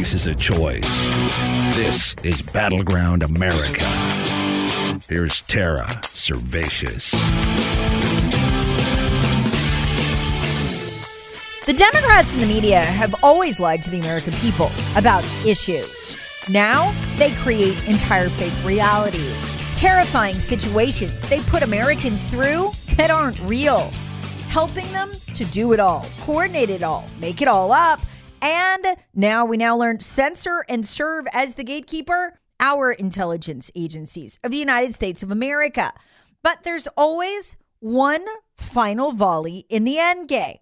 America is a choice. This is Battleground America. Here's Tara Servatius. The Democrats and the media have always lied to the American people about issues. Now they create entire fake realities, terrifying situations they put Americans through that aren't real, helping them to do it all, coordinate it all, make it all up. And now we now learn censor and serve as the gatekeeper our intelligence agencies of the United States of America. But there's always one final volley in the end game.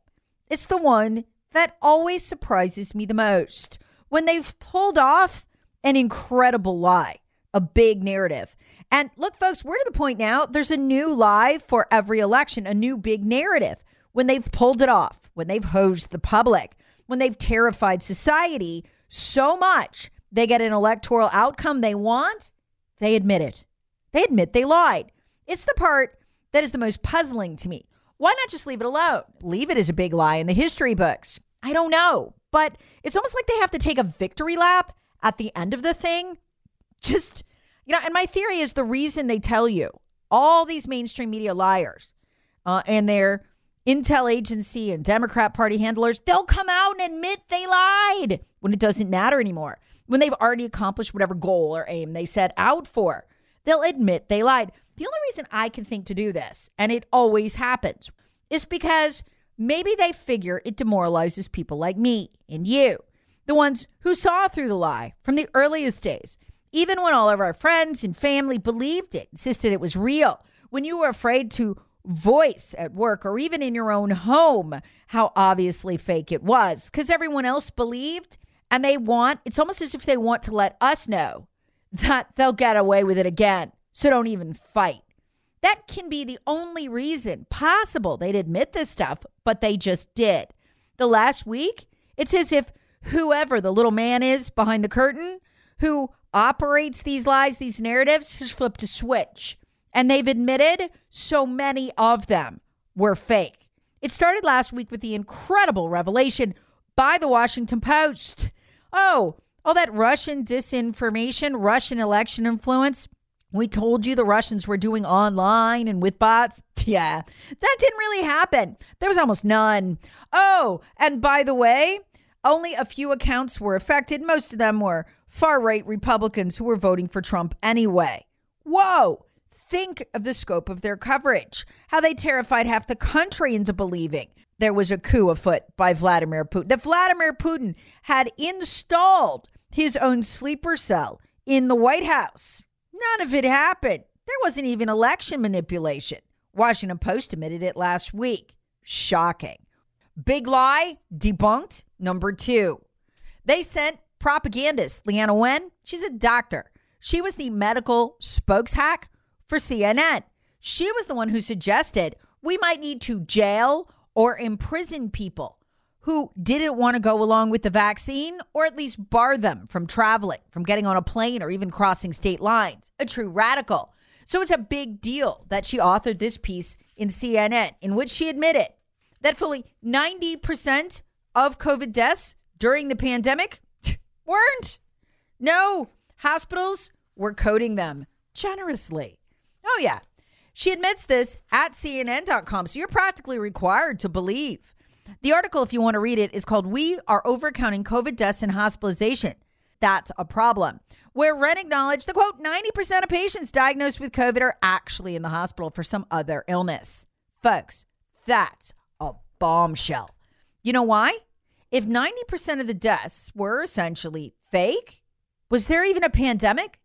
It's the one that always surprises me the most when they've pulled off an incredible lie, a big narrative. And look, folks, we're to the point now, there's a new lie for every election, a new big narrative. When they've pulled it off, when they've hosed the public, when they've terrified society so much they get an electoral outcome they want, they admit it. They admit they lied. It's the part that is the most puzzling to me. Why not just leave it alone? Leave it as a big lie in the history books. I don't know. But it's almost like they have to take a victory lap at the end of the thing. Just, you know, and my theory is the reason they tell you all these mainstream media liars uh, and their intel agency and Democrat Party handlers, they'll come out and admit they lied when it doesn't matter anymore. When they've already accomplished whatever goal or aim they set out for, they'll admit they lied. The only reason I can think to do this, and it always happens, is because maybe they figure it demoralizes people like me and you, the ones who saw through the lie from the earliest days, even when all of our friends and family believed it, insisted it was real, when you were afraid to voice at work or even in your own home how obviously fake it was because everyone else believed and they want it's almost as if they want to let us know that they'll get away with it again. So don't even fight. That can be the only reason possible they'd admit this stuff but they just did. The last week it's as if whoever the little man is behind the curtain who operates these lies these narratives has flipped a switch and they've admitted so many of them were fake. It started last week with the incredible revelation by the Washington Post. Oh, all that Russian disinformation, Russian election influence. We told you the Russians were doing online and with bots. Yeah, that didn't really happen. There was almost none. Oh, and by the way, only a few accounts were affected. Most of them were far right Republicans who were voting for Trump anyway. Whoa think of the scope of their coverage, how they terrified half the country into believing there was a coup afoot by Vladimir Putin, that Vladimir Putin had installed his own sleeper cell in the White House. None of it happened. There wasn't even election manipulation. Washington Post admitted it last week. Shocking. Big lie debunked. Number two, they sent propagandist Leana Wen. She's a doctor. She was the medical spokeshack for CNN. She was the one who suggested we might need to jail or imprison people who didn't want to go along with the vaccine or at least bar them from traveling, from getting on a plane or even crossing state lines. A true radical. So it's a big deal that she authored this piece in CNN in which she admitted that fully 90% of COVID deaths during the pandemic weren't. No, hospitals were coding them generously. Oh, yeah. She admits this at CNN.com. So you're practically required to believe. The article, if you want to read it, is called We Are Overcounting COVID Deaths and Hospitalization. That's a problem. Where Wen acknowledged the quote 90% of patients diagnosed with COVID are actually in the hospital for some other illness. Folks, that's a bombshell. You know why? If 90% of the deaths were essentially fake, was there even a pandemic?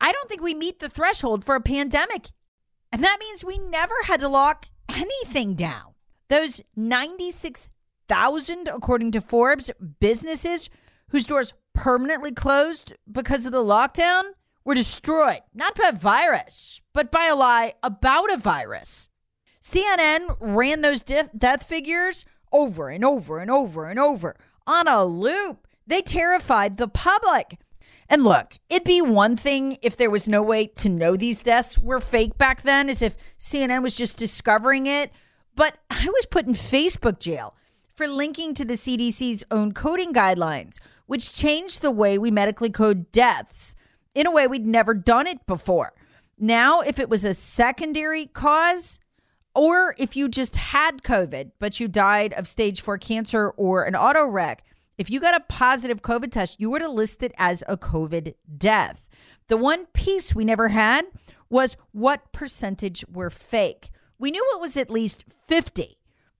I don't think we meet the threshold for a pandemic. And that means we never had to lock anything down. Those 96,000, according to Forbes, businesses whose doors permanently closed because of the lockdown were destroyed, not by a virus, but by a lie about a virus. CNN ran those de- death figures over and over and over and over on a loop. They terrified the public. And look, it'd be one thing if there was no way to know these deaths were fake back then, as if CNN was just discovering it. But I was put in Facebook jail for linking to the CDC's own coding guidelines, which changed the way we medically code deaths in a way we'd never done it before. Now, if it was a secondary cause, or if you just had COVID, but you died of stage four cancer or an auto wreck, if you got a positive COVID test, you were to list it as a COVID death. The one piece we never had was what percentage were fake. We knew it was at least 50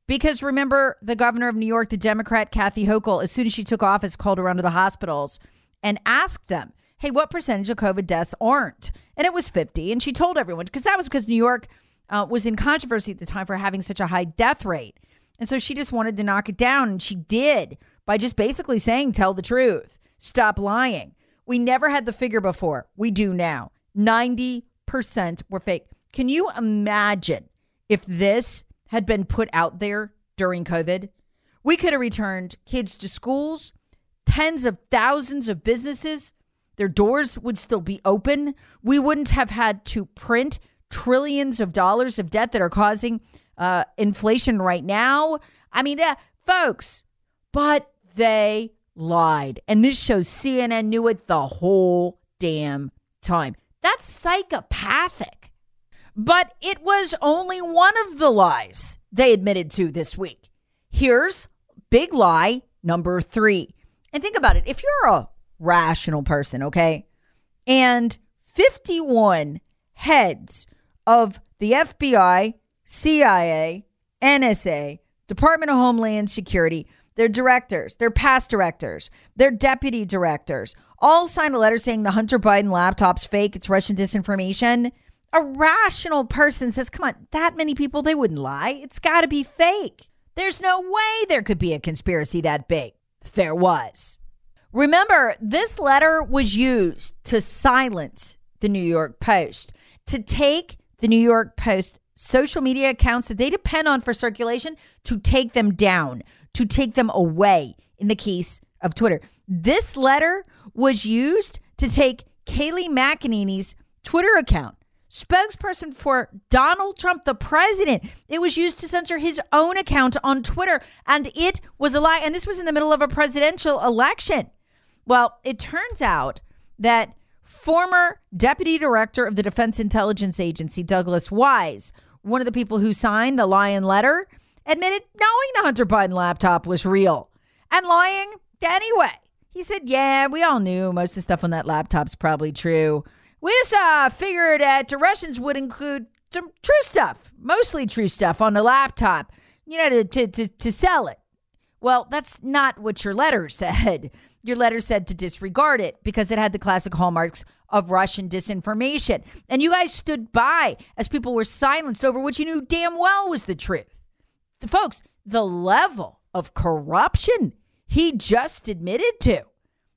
because remember the governor of New York, the Democrat Kathy Hochul, as soon as she took office, called around to the hospitals and asked them, hey, what percentage of COVID deaths aren't? And it was 50. And she told everyone, because that was because New York uh, was in controversy at the time for having such a high death rate. And so she just wanted to knock it down, and she did by just basically saying, tell the truth, stop lying. We never had the figure before. We do now. 90% were fake. Can you imagine if this had been put out there during COVID? We could have returned kids to schools, tens of thousands of businesses. Their doors would still be open. We wouldn't have had to print trillions of dollars of debt that are causing uh, inflation right now. I mean, uh, folks, but they lied. And this shows CNN knew it the whole damn time. That's psychopathic. But it was only one of the lies they admitted to this week. Here's big lie number three. And think about it if you're a rational person, okay, and 51 heads of the FBI, CIA, NSA, Department of Homeland Security their directors, their past directors, their deputy directors all signed a letter saying the Hunter Biden laptop's fake, it's Russian disinformation. A rational person says, come on, that many people, they wouldn't lie. It's got to be fake. There's no way there could be a conspiracy that big. There was. Remember, this letter was used to silence the New York Post, to take the New York Post social media accounts that they depend on for circulation to take them down, to take them away in the case of Twitter. This letter was used to take Kayleigh McEnany's Twitter account, spokesperson for Donald Trump, the president. It was used to censor his own account on Twitter, and it was a lie. And this was in the middle of a presidential election. Well, it turns out that former deputy director of the Defense Intelligence Agency, Douglas Wise, one of the people who signed the Lion letter, admitted knowing the Hunter Biden laptop was real and lying anyway. He said, Yeah, we all knew most of the stuff on that laptop's probably true. We just uh, figured that the Russians would include some true stuff, mostly true stuff on the laptop, you know, to, to, to, to sell it. Well, that's not what your letter said. Your letter said to disregard it because it had the classic hallmarks of Russian disinformation. And you guys stood by as people were silenced over what you knew damn well was the truth folks, the level of corruption he just admitted to.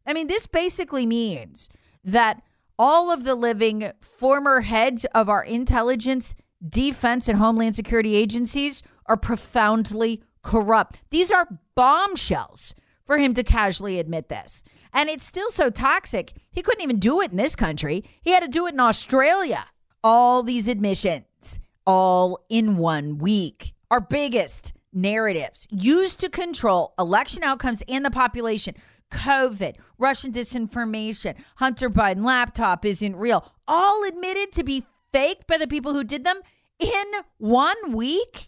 I mean, this basically means that all of the living former heads of our intelligence, defense, and homeland security agencies are profoundly corrupt. These are bombshells for him to casually admit this. And it's still so toxic, he couldn't even do it in this country. He had to do it in Australia. All these admissions, all in one week our biggest narratives used to control election outcomes and the population. COVID, Russian disinformation, Hunter Biden laptop isn't real, all admitted to be fake by the people who did them in one week.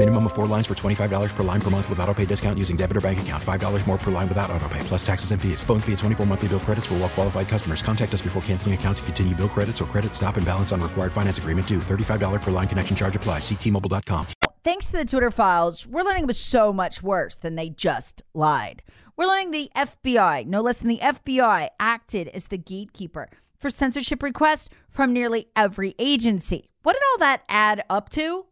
Minimum of four lines for $25 per line per month with auto pay discount using debit or bank account. $5 more per line without auto pay, plus taxes and fees. Phone fee at 24 monthly bill credits for all well qualified customers. Contact us before canceling account to continue bill credits or credit stop and balance on required finance agreement due. $35 per line connection charge applies. Ctmobile.com. thanks to the Twitter files, we're learning it was so much worse than they just lied. We're learning the FBI, no less than the FBI, acted as the gatekeeper for censorship requests from nearly every agency. What did all that add up to?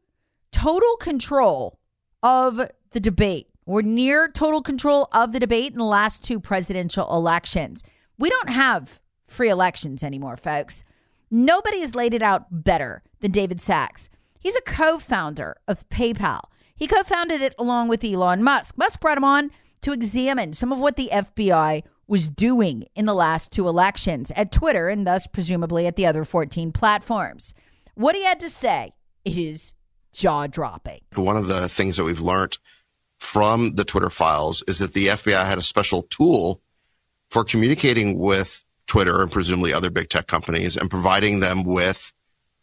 Total control of the debate, or near total control of the debate in the last two presidential elections. We don't have free elections anymore, folks. Nobody has laid it out better than David Sacks. He's a co founder of PayPal. He co founded it along with Elon Musk. Musk brought him on to examine some of what the FBI was doing in the last two elections at Twitter and thus presumably at the other 14 platforms. What he had to say is jaw dropping. One of the things that we've learned from the Twitter files is that the FBI had a special tool for communicating with Twitter and presumably other big tech companies and providing them with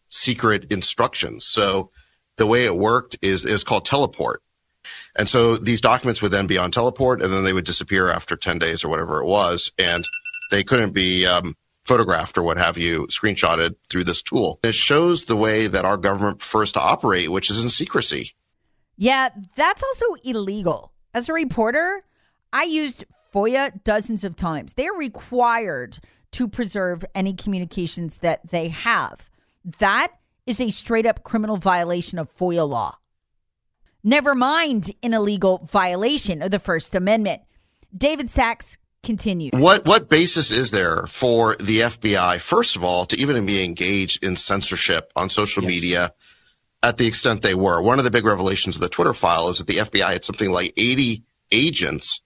secret instructions. So the way it worked is it was called teleport. And so these documents would then be on teleport and then they would disappear after 10 days or whatever it was. And they couldn't be um, photographed or what have you, screenshotted through this tool. It shows the way that our government prefers to operate, which is in secrecy. Yeah, that's also illegal. As a reporter, I used FOIA dozens of times. They're required to preserve any communications that they have. That is a straight up criminal violation of FOIA law. Never mind an illegal violation of the First Amendment. David Sacks continued. What what basis is there for the FBI, first of all, to even be engaged in censorship on social media at the extent they were? One of the big revelations of the Twitter file is that the FBI had something like 80 agents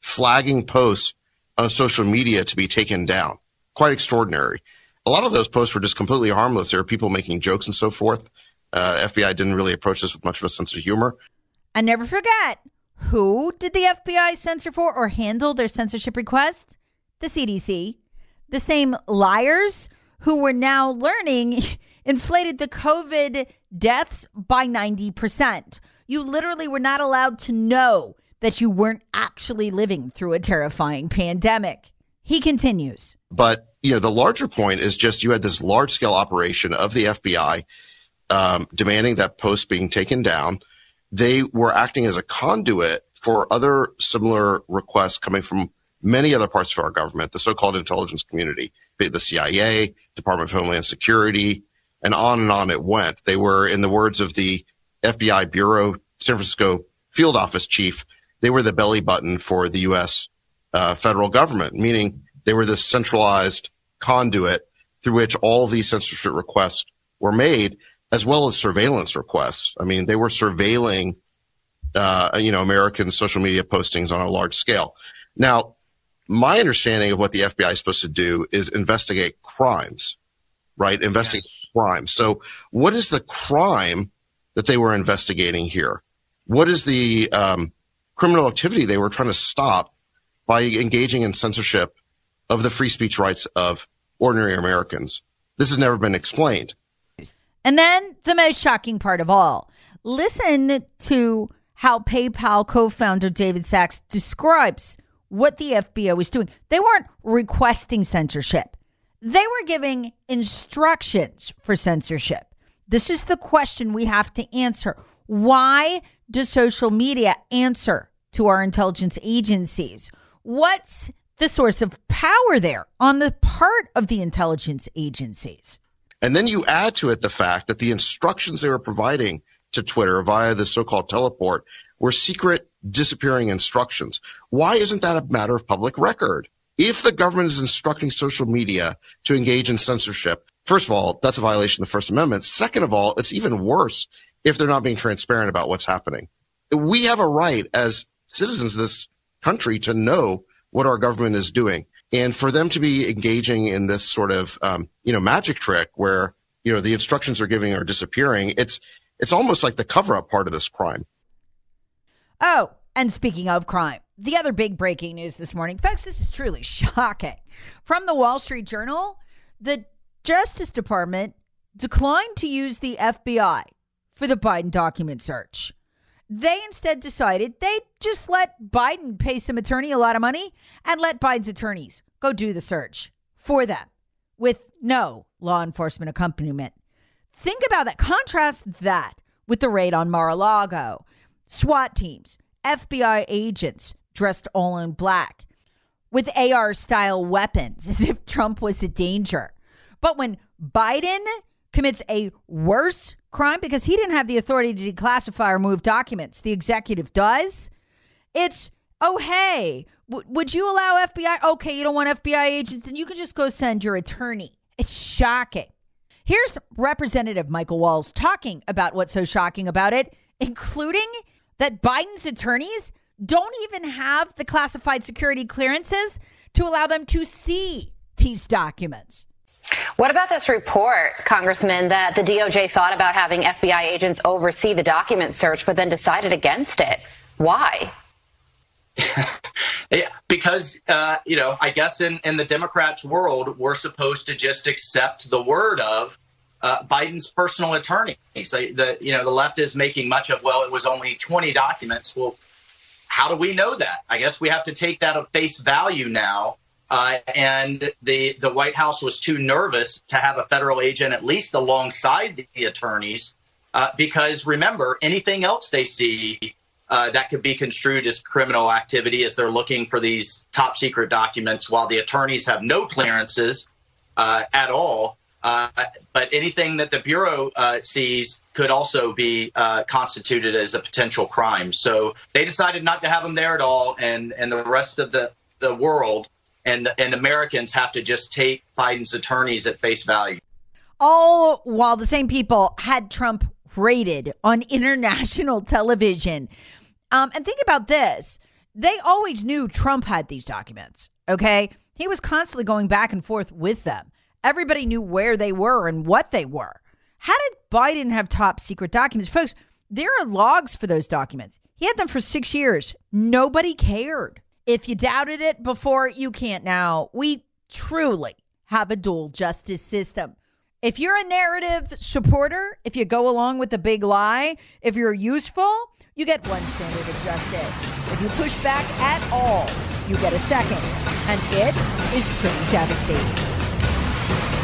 flagging posts on social media to be taken down. Quite extraordinary. A lot of those posts were just completely harmless. There were people making jokes and so forth. Uh, FBI didn't really approach this with much of a sense of humor. I never forget who did the FBI censor for or handle their censorship request? The CDC. The same liars who were now learning inflated the COVID deaths by 90%. You literally were not allowed to know that you weren't actually living through a terrifying pandemic. He continues. But you know, the larger point is just you had this large scale operation of the FBI um, demanding that posts being taken down. They were acting as a conduit for other similar requests coming from many other parts of our government, the so-called intelligence community, be it the CIA, Department of Homeland Security, and on and on it went. They were, in the words of the FBI Bureau San Francisco field office chief, they were the belly button for the U.S. Uh, federal government, meaning they were this centralized conduit through which all these censorship requests were made, as well as surveillance requests. I mean, they were surveilling, uh, you know, American social media postings on a large scale. Now, my understanding of what the FBI is supposed to do is investigate crimes, right? Investigate crimes. So, what is the crime that they were investigating here? What is the um, criminal activity they were trying to stop by engaging in censorship of the free speech rights of ordinary Americans? This has never been explained. And then the most shocking part of all listen to how PayPal co founder David Sacks describes what the FBI was doing. They weren't requesting censorship, they were giving instructions for censorship. This is the question we have to answer. Why does social media answer to our intelligence agencies? What's the source of power there on the part of the intelligence agencies? And then you add to it the fact that the instructions they were providing to Twitter via the so-called teleport were secret disappearing instructions. Why isn't that a matter of public record? If the government is instructing social media to engage in censorship, first of all, that's a violation of the First Amendment. Second of all, it's even worse if they're not being transparent about what's happening. We have a right as citizens of this country to know what our government is doing. And for them to be engaging in this sort of, um, you know, magic trick where, you know, the instructions they're giving are disappearing, it's, it's almost like the cover up part of this crime. Oh, and speaking of crime, the other big breaking news this morning, folks, this is truly shocking. From the Wall Street Journal, the Justice Department declined to use the FBI for the Biden document search. They instead decided they'd just let Biden pay some attorney a lot of money and let Biden's attorneys go do the search for them with no law enforcement accompaniment. Think about that. Contrast that with the raid on Mar a Lago. SWAT teams, FBI agents dressed all in black with AR style weapons as if Trump was a danger. But when Biden commits a worse crime because he didn't have the authority to declassify or move documents, the executive does, it's, oh, hey, w- would you allow FBI? Okay, you don't want FBI agents, then you can just go send your attorney. It's shocking. Here's Representative Michael Waltz talking about what's so shocking about it, including that Biden's attorneys don't even have the classified security clearances to allow them to see these documents. What about this report, Congressman, that the DOJ thought about having FBI agents oversee the document search, but then decided against it? Why? yeah, because uh, you know, I guess in in the Democrats' world, we're supposed to just accept the word of uh, Biden's personal attorney. So the you know the left is making much of well, it was only 20 documents. Well, how do we know that? I guess we have to take that at face value now. Uh, and the the White House was too nervous to have a federal agent at least alongside the attorneys, uh, because remember, anything else they see uh, that could be construed as criminal activity as they're looking for these top secret documents while the attorneys have no clearances uh, at all. Uh, but anything that the Bureau uh, sees could also be constituted as a potential crime. So they decided not to have them there at all, and, and the rest of the, the world and, and Americans have to just take Biden's attorneys at face value. All while the same people had Trump rated on international television. Um, and think about this they always knew Trump had these documents, okay? He was constantly going back and forth with them. Everybody knew where they were and what they were. How did Biden have top secret documents? Folks, there are logs for those documents. He had them for six years. Nobody cared. If you doubted it before, you can't now. We truly have a dual justice system. If you're a narrative supporter, if you go along with the big lie, if you're useful, you get one standard of justice. If you push back at all, you get a second. And it is pretty devastating.